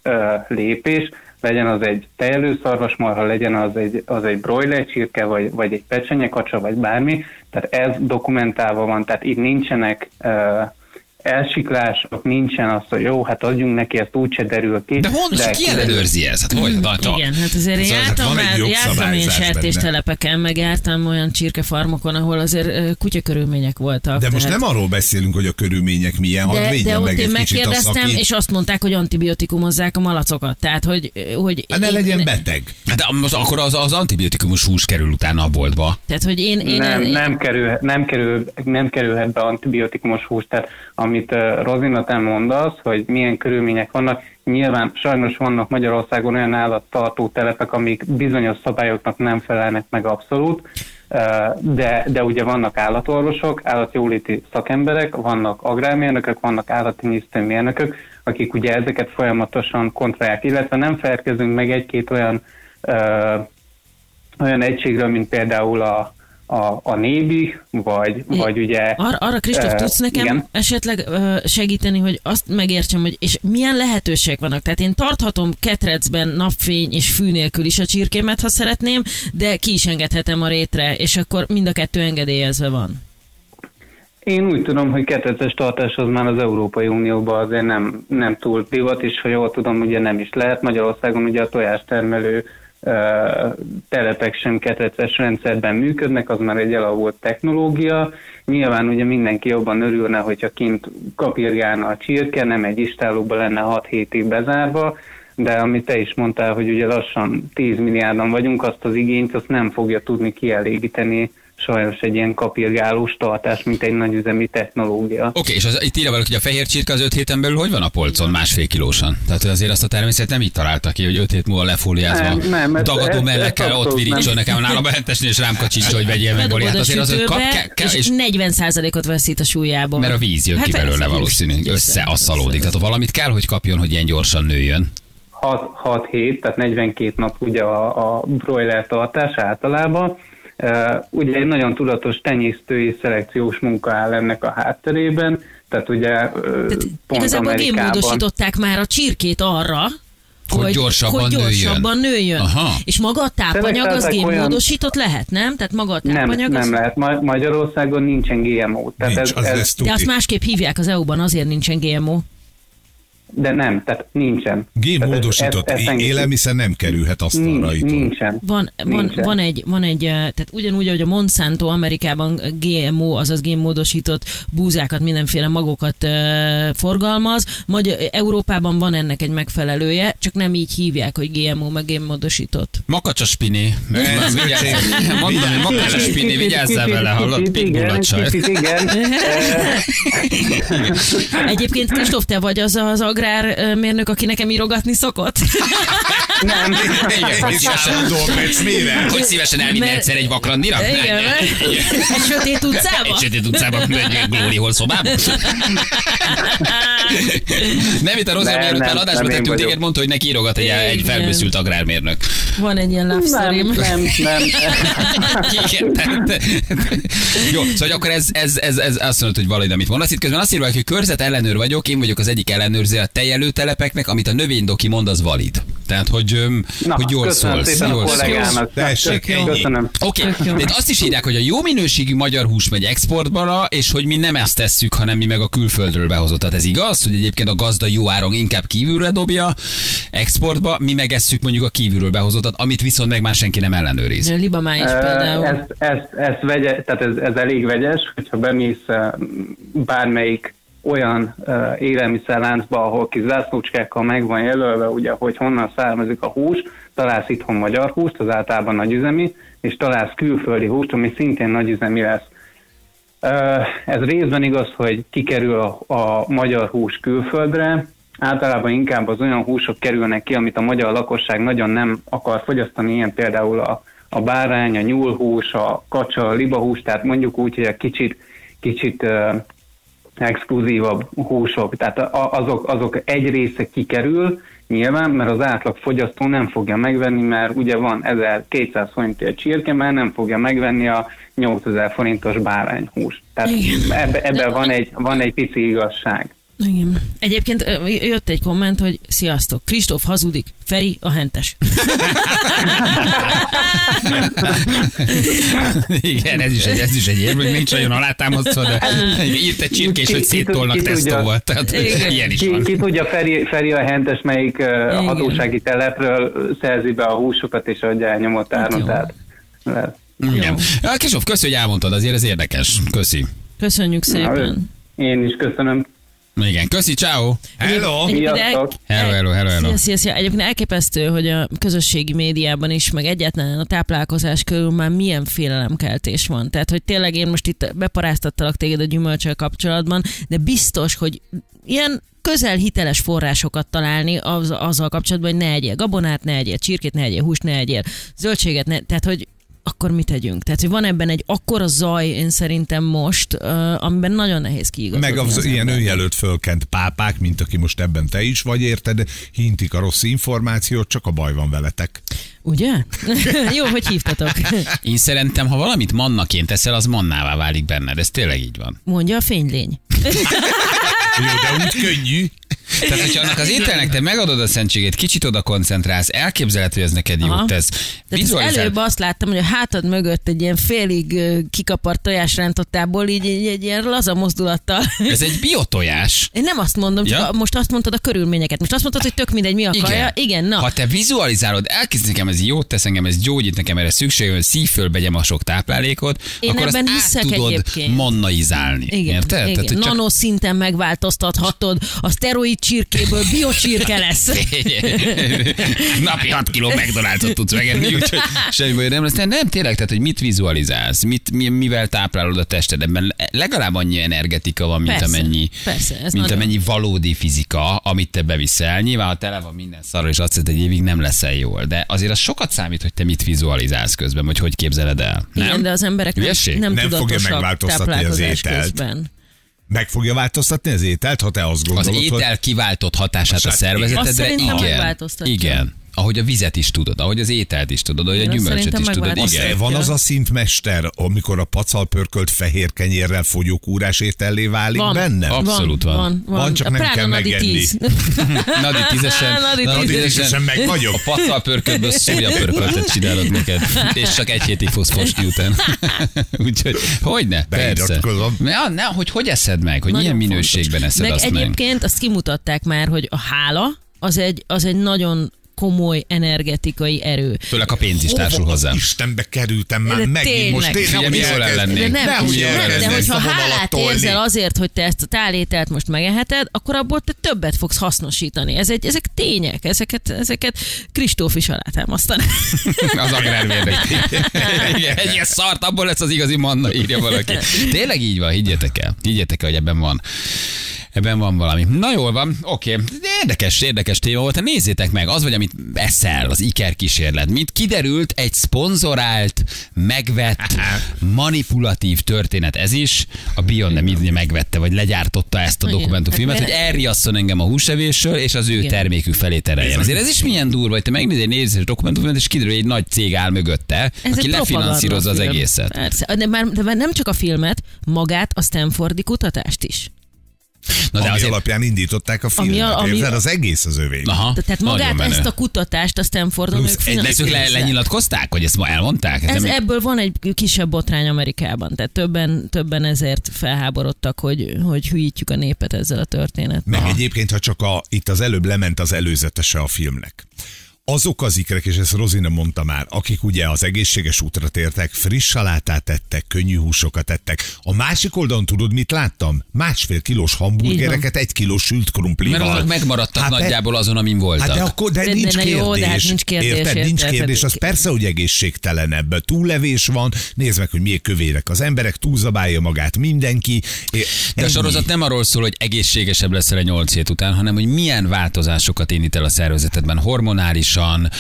lépés, legyen az egy tejelő szarvasmarha, legyen az egy, az egy broiler csirke, vagy, vagy egy pecsenyekacsa, vagy bármi, tehát ez dokumentálva van, tehát itt nincsenek uh, elsiklások, nincsen az, hogy jó, hát adjunk neki, ezt úgyse derül ki. De honnan, ki ellenőrzi ez? Hát hogy? Na, na. Igen, hát azért én Szóval jártam, van egy már, jártam én sertéstelepeken, meg jártam olyan csirkefarmokon, ahol azért ö, kutyakörülmények voltak. De most tehát- nem arról beszélünk, hogy a körülmények milyen, de, de védjen ott meg én a megkérdeztem, és azt mondták, hogy antibiotikumozzák a malacokat. Tehát, hogy... hogy Hát ne én- legyen beteg. De most akkor az, az antibiotikumos hús kerül utána a boltba. Tehát, hogy én... én nem, én, nem, kerül, nem, kerül, nem kerülhet be antibiotikumos hús. Tehát amit uh, Rozina te mondasz, hogy milyen körülmények vannak, nyilván sajnos vannak Magyarországon olyan állattartó telepek, amik bizonyos szabályoknak nem felelnek meg abszolút, uh, de, de ugye vannak állatorvosok, állatjóléti szakemberek, vannak agrármérnökök, vannak állattenyésztőmérnökök, akik ugye ezeket folyamatosan kontrollálják, illetve nem felelkezünk meg egy-két olyan uh, olyan egységről, mint például a, a, a nébi, vagy, vagy ugye... Ar- arra, Kristóf, eh, tudsz nekem igen. esetleg ö, segíteni, hogy azt megértsem, hogy és milyen lehetőségek vannak. Tehát én tarthatom ketrecben napfény és fű nélkül is a csirkémet, ha szeretném, de ki is engedhetem a rétre, és akkor mind a kettő engedélyezve van. Én úgy tudom, hogy ketreces tartás az már az Európai Unióban azért nem, nem túl divat, és ha jól tudom, ugye nem is lehet. Magyarországon ugye a tojástermelő telepek sem ketreces rendszerben működnek, az már egy elavult technológia. Nyilván ugye mindenki jobban örülne, hogyha kint kapirgálna a csirke, nem egy istálóba lenne 6 hétig bezárva, de amit te is mondtál, hogy ugye lassan 10 milliárdan vagyunk, azt az igényt azt nem fogja tudni kielégíteni sajnos egy ilyen kapirgálós tartás, mint egy nagyüzemi technológia. Oké, okay, és az, itt írja valaki, hogy a fehér csirke az 5 héten belül hogy van a polcon másfél kilósan? Tehát hogy azért azt a természet nem így találta ki, hogy 5 hét múlva lefóliázva Nem, nem, ez- dagadó ez- mellekkel ez ott virítson nekem nálam behentesni, és rám kacsintsa, hogy vegyél meg. Hát azért az, hogy kap, kell, kell, és és 40%-ot veszít a súlyából. mert a víz jön ki Hát belőle persze, valószínű, összeasszalódik. Tehát valamit kell, hogy kapjon, hogy ilyen gyorsan nőjön. 6 hét, tehát 42 nap ugye a, a broiler tartás általában. Ugye egy nagyon tudatos tenyésztői szelekciós munka áll ennek a hátterében, tehát ugye Tehát pont igazából Amerikában... génmódosították már a csirkét arra, Hogy gyorsabban hogy gyorsabban nőjön. nőjön. Aha. És maga a tápanyag az Szelektálták olyan- génmódosított lehet, nem? Tehát maga a Nem, tápanyag az... nem lehet. Ma- Magyarországon nincsen GMO. Tehát Nincs, ez, az ez, De azt másképp hívják az EU-ban, azért nincsen GMO. De nem, tehát nincsen. Génmódosított ez- ez- ez- élelmiszer nem kerülhet asztalra Nincs, itt. nincsen. Van, van, Nincsen. van, egy, van egy, eh, tehát ugyanúgy, ahogy a Monsanto Amerikában GMO, azaz génmódosított búzákat, mindenféle magokat uh, forgalmaz, Magyar, Európában van ennek egy megfelelője, csak nem így hívják, hogy GMO, meg génmódosított. Makacsa spini. Nem, Vigyázz- Mondom, hogy makacsa spini, vigyázzál vele, hallott? Kicsit igen, igen. Egyébként, Kristóf, te vagy az az agrármérnök, aki nekem írogatni szokott? Nem. Igen, hogy szívesen, mire? hogy szívesen elvinne Mert- egyszer egy vakrandira? Igen, mert- egy sötét utcába? Egy sötét utcában, egy Glory Hall szobában? Nem, itt a Rozi, mielőtt már adásba tettünk téged, mondta, hogy neki írogat egy, egy felbőszült agrármérnök. Van egy ilyen love Nem, nem, nem. Igen, tehát- Jó, szóval akkor ez, ez, ez, ez azt mondod, hogy valahogy, amit mondasz. Itt közben azt írva, hogy körzet ellenőr vagyok, én vagyok az egyik ellenőrző a tejelőtelepeknek, amit a növénydoki mond, az valid. Tehát, hogy, öm, Na, hogy jól köszönöm szólsz. Jól szólsz. Tessék. Köszönöm. Oké, okay. de azt is írják, hogy a jó minőségű magyar hús megy exportba, és hogy mi nem ezt tesszük, hanem mi meg a külföldről behozott. Tehát ez igaz, hogy egyébként a gazda jó áron inkább kívülre dobja exportba, mi meg esszük mondjuk a kívülről behozottat, amit viszont meg már senki nem ellenőriz. A Libamá is például. Ez, ez, ez, vegye, tehát ez, ez elég vegyes, hogyha bemész bármelyik olyan uh, élelmiszerláncba, ahol kis zászlócskákkal meg van jelölve, ugye, hogy honnan származik a hús, találsz itthon magyar húst, az általában nagyüzemi, és találsz külföldi húst, ami szintén nagyüzemi lesz. Uh, ez részben igaz, hogy kikerül a, a magyar hús külföldre, általában inkább az olyan húsok kerülnek ki, amit a magyar lakosság nagyon nem akar fogyasztani, ilyen például a, a bárány, a nyúlhús, a kacsa, a libahús, tehát mondjuk úgy, hogy a kicsit, kicsit uh, exkluzívabb húsok, tehát azok, azok egy része kikerül, nyilván, mert az átlag fogyasztó nem fogja megvenni, mert ugye van 1200 forintért csirke, már nem fogja megvenni a 8000 forintos bárányhús. Tehát Igen. ebbe, ebbe van, egy, van egy pici igazság. Igen. Egyébként jött egy komment, hogy sziasztok, Kristóf hazudik, Feri a hentes. Igen, ez is egy, ez is egy hogy nincs nagyon alátámasztva, de írt egy csirkés, hogy széttolnak tesztóval. Tehát Igen. ilyen is Ki, van. ki tudja, Feri, Feri a hentes, melyik Igen. hatósági telepről szerzi be a húsokat és adja el nyomott áron. Tehát, lehet. Igen. Kisov, köszi, hogy elmondtad, azért ez érdekes. Köszi. Köszönjük szépen. Én is köszönöm. Igen, köszi, ciao. Hello! Sziasztok. Hello, hello, hello, hello. Szia, szia, szia. Egyébként elképesztő, hogy a közösségi médiában is, meg egyáltalán a táplálkozás körül már milyen félelemkeltés van. Tehát, hogy tényleg én most itt beparáztattalak téged a gyümölcsel kapcsolatban, de biztos, hogy ilyen közel hiteles forrásokat találni az, azzal kapcsolatban, hogy ne egyél gabonát, ne egyél csirkét, ne egyél húst, ne egyél zöldséget, ne, tehát, hogy akkor mit tegyünk? Tehát, hogy van ebben egy akkora zaj, én szerintem most, uh, amiben nagyon nehéz kiigazodni. Meg az, az ilyen embernek. önjelölt fölkent pápák, mint aki most ebben te is vagy, érted? Hintik a rossz információt, csak a baj van veletek. Ugye? Jó, hogy hívtatok. Én szerintem, ha valamit mannaként teszel, az mannává válik benned. Ez tényleg így van. Mondja a fénylény. Jó, de úgy könnyű. Tehát, hogyha annak az ételnek te megadod a szentségét, kicsit oda koncentrálsz, elképzelhető, hogy ez neked jót Aha. tesz. Vizualizál- előbb azt láttam, hogy a hátad mögött egy ilyen félig kikapart tojás rántottából, így egy, egy ilyen laza mozdulattal. Ez egy biotojás. Én nem azt mondom, csak Ja? most azt mondtad a körülményeket. Most azt mondtad, hogy tök mindegy, mi a kaja. Igen, na. Ha te vizualizálod, elkezd nekem ez jót tesz, engem ez gyógyít, nekem erre szükségem, hogy szívföl begyem a sok táplálékot, Én akkor azt ebben át hiszek tudod egyébként. monnaizálni. Igen, Érted? igen. hogy Nano szinten megváltoztathatod, a szteroid csirkéből biocsirke lesz. Napi 6 kiló McDonald's-ot tudsz megenni, úgyhogy semmi baj nem lesz. Nem, nem, tényleg, tehát, hogy mit vizualizálsz, mit, mi, mivel táplálod a testedben. Legalább annyi energetika van, mint Persze, amennyi, persze, mint nagyon- amennyi valódi fizika, amit te beviszel. Nyilván, ha tele van minden szarra, és azt hiszed, egy évig nem leszel jól. De azért az sokat számít, hogy te mit vizualizálsz közben, vagy hogy képzeled el. Nem? Igen, de az emberek nem, Hülyeség? nem, Nem fogja megváltoztatni az ételt. közben. Meg fogja változtatni az ételt, ha te azt Az gondolod, hogy... étel kiváltott hatását a Azt szervezetedre, szerintem igen. Igen. Ahogy a vizet is tudod, ahogy az ételt is tudod, ahogy a Én azt gyümölcsöt is tudod. Igen. Van az a szintmester, amikor a pacal pörkölt fehér kenyérrel fogyókúrás étellé válik Van. bennem? Abszolút van. Van, van. Van, csak A nem kell Nadi megenni. 10. Nadi tízesen, Nadi Nadi tízesen. tízesen meg vagyok. A pacal pörköltből szója pörköltet csinálok neked, és csak egy hétig fogsz fosni után. Úgyhogy, hogyne, persze. Beiratkozom. Ne, ne, hogy hogy eszed meg, hogy Nagyon milyen fontos. minőségben eszed meg azt meg. egyébként azt kimutatták már, hogy a hála az egy, az egy nagyon komoly energetikai erő. Főleg a pénz is társul hozzá. Istenbe kerültem már De megint. tényleg. Most nem mi jól elkezd- ellennék. De nem, de, de elkezd hogyha hálát érzel azért, hogy te ezt a tálételt most megeheted, akkor abból te többet fogsz hasznosítani. Ez egy, ezek tények, ezeket, ezeket Kristóf is alátámasztaná. Az agrárvérdek. Igen, Egy ilyen szart, abból lesz az igazi manna, írja valaki. Tényleg így van, higgyetek el. Higgyetek el, hogy ebben van. Ebben van valami. Na jól van, oké. De Érdekes, érdekes téma volt. Nézzétek meg, az vagy, amit eszel, az Iker kísérlet. Mint kiderült, egy szponzorált, megvett, manipulatív történet ez is. A Beyond nem így megvette, vagy legyártotta ezt a dokumentumfilmet, Hát hogy elriasszon engem a húsevésről, és az ő Igen. termékük felé tereljen. Azért ez is milyen durva, hogy te megnézed egy nézés dokumentumfilmet, és kiderül, hogy egy nagy cég áll mögötte, Ez aki egy lefinanszírozza az egészet. Persze, de már, de már nem csak a filmet, magát a Stanfordi kutatást is. Na de Ami azért, alapján indították a filmet. a- ami- Érted? Az egész az övé. Aha, tehát nagyon magát menő. ezt a kutatást a Stanfordon Plusz ők egy- le, lenyilatkozták, hogy ezt ma elmondták? Ez, Nem- ebből van egy kisebb botrány Amerikában, tehát többen, többen ezért felháborodtak, hogy, hogy hülyítjük a népet ezzel a történettel. Meg egyébként, ha csak a, itt az előbb lement az előzetese a filmnek. Azok az ikrek, és ezt Rozina mondta már, akik ugye az egészséges útra tértek, friss salátát ettek, könnyű húsokat ettek. A másik oldalon tudod, mit láttam? Másfél kilós hamburgereket, egy kilós sült krumplival. Mert azok megmaradtak Hát de- nagyjából azon, amin voltak. Hát de akkor de, De- de nincs ne kérdés. jó, de hát nincs kérdés, Érted? Nincs érted? kérdés, az persze, hogy egészségtelenebb. Túllevés van, nézd meg, hogy milyen kövérek az emberek, túlzabálja magát mindenki. É- De a sorozat nem arról szól, hogy egészségesebb leszel a 8 hét után, hanem hogy milyen változásokat indít el a szervezetedben, hormonálisan,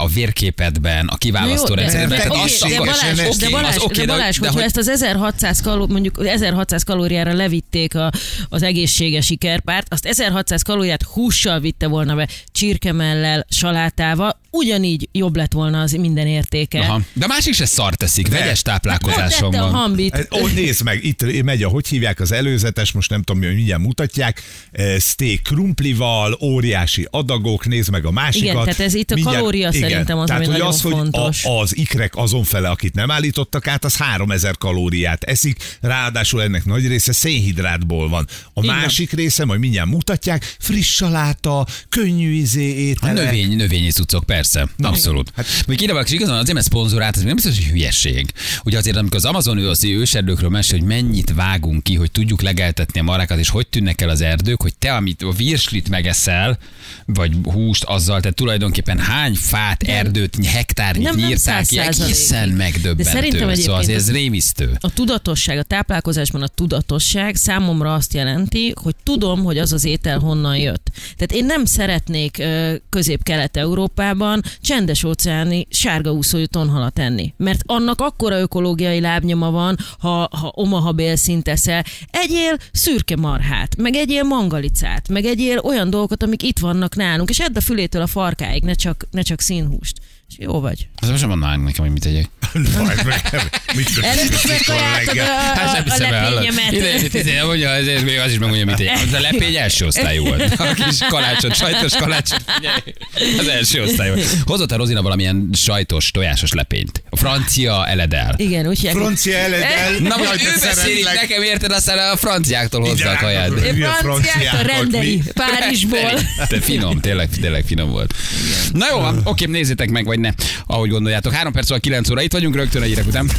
a vérképedben, a kiválasztó rendszerben. de, Tehát oké, azt de Balázs, oké, de Balázs, az oké, de de- Balázs de hogyha hogy- ezt az 1600 kaló, mondjuk 1600 kalóriára levitték a, az egészséges ikerpárt, azt 1600 kalóriát hússal vitte volna be, csirkemellel, salátával, ugyanígy jobb lett volna az minden értéke. Aha. De a másik se szar teszik, vegyes Ott táplálkozáson tette a van. hambit. Ez- Ó, nézd meg, itt megy a, hogy hívják az előzetes, most nem tudom, hogy mindjárt mutatják, eh, steak krumplival, óriási adagok, nézd meg a másikat. Igen, tehát ez itt a kalória szerintem az, tehát, ami hogy nagyon az, hogy fontos. A, az ikrek azon fele, akit nem állítottak át, az 3000 kalóriát eszik, ráadásul ennek nagy része szénhidrátból van. A van. másik része, majd mindjárt mutatják, friss saláta, könnyű izé A ételek. növény, növényi cuccok, persze. Abszolút. Hát, Még ide valaki igazán azért, mert szponzorált, ez még nem biztos, hogy hülyeség. Ugye azért, amikor az Amazon ő az őserdőkről mesél, hogy mennyit vágunk ki, hogy tudjuk legeltetni a marákat, és hogy tűnnek el az erdők, hogy te, amit a virslit megeszel, vagy húst azzal, te tulajdonképpen hány fát, erdőt, hektárnyit Nem, száz ki, egészen megdöbbentő. De szerintem szóval azért ez az- rémisztő. A tudatosság, a táplálkozásban a tudatosság számomra azt jelenti, hogy tudom, hogy az az étel honnan jött. Tehát én nem szeretnék közép-kelet-európában csendes óceáni sárga úszójú tonhalat enni, mert annak akkora ökológiai lábnyoma van, ha, ha omaha bélszint eszel. Egyél szürke marhát, meg egyél mangalicát, meg egyél olyan dolgokat, amik itt vannak nálunk, és edd a fülétől a farkáig, ne csak, ne csak színhúst. És jó vagy. Az most sem mondanánk nekem, hogy mit tegyek. Majd meg, mit Előbb is reggel? a, Hát a, lepényemet. Ide, ide, mondja, ezért még az is megmondja, mit én. Az a lepény első osztályú volt. A kis kalácsot, sajtos kalácsot. figyelj, Az első osztály volt. Hozott a Rozina valamilyen sajtos, tojásos lepényt. A francia eledel. Igen, úgy hívják. Francia eledel. Na most ő beszélik nekem, érted, aztán a franciáktól hozza a kaját. Franciáktól rendeli? Párizsból. Te finom, tényleg, tényleg finom volt. Na jó, oké, nézzétek meg, vagy ne, ahogy gondoljátok. Három perc, 9 óra, itt vagyunk rögtön egy után.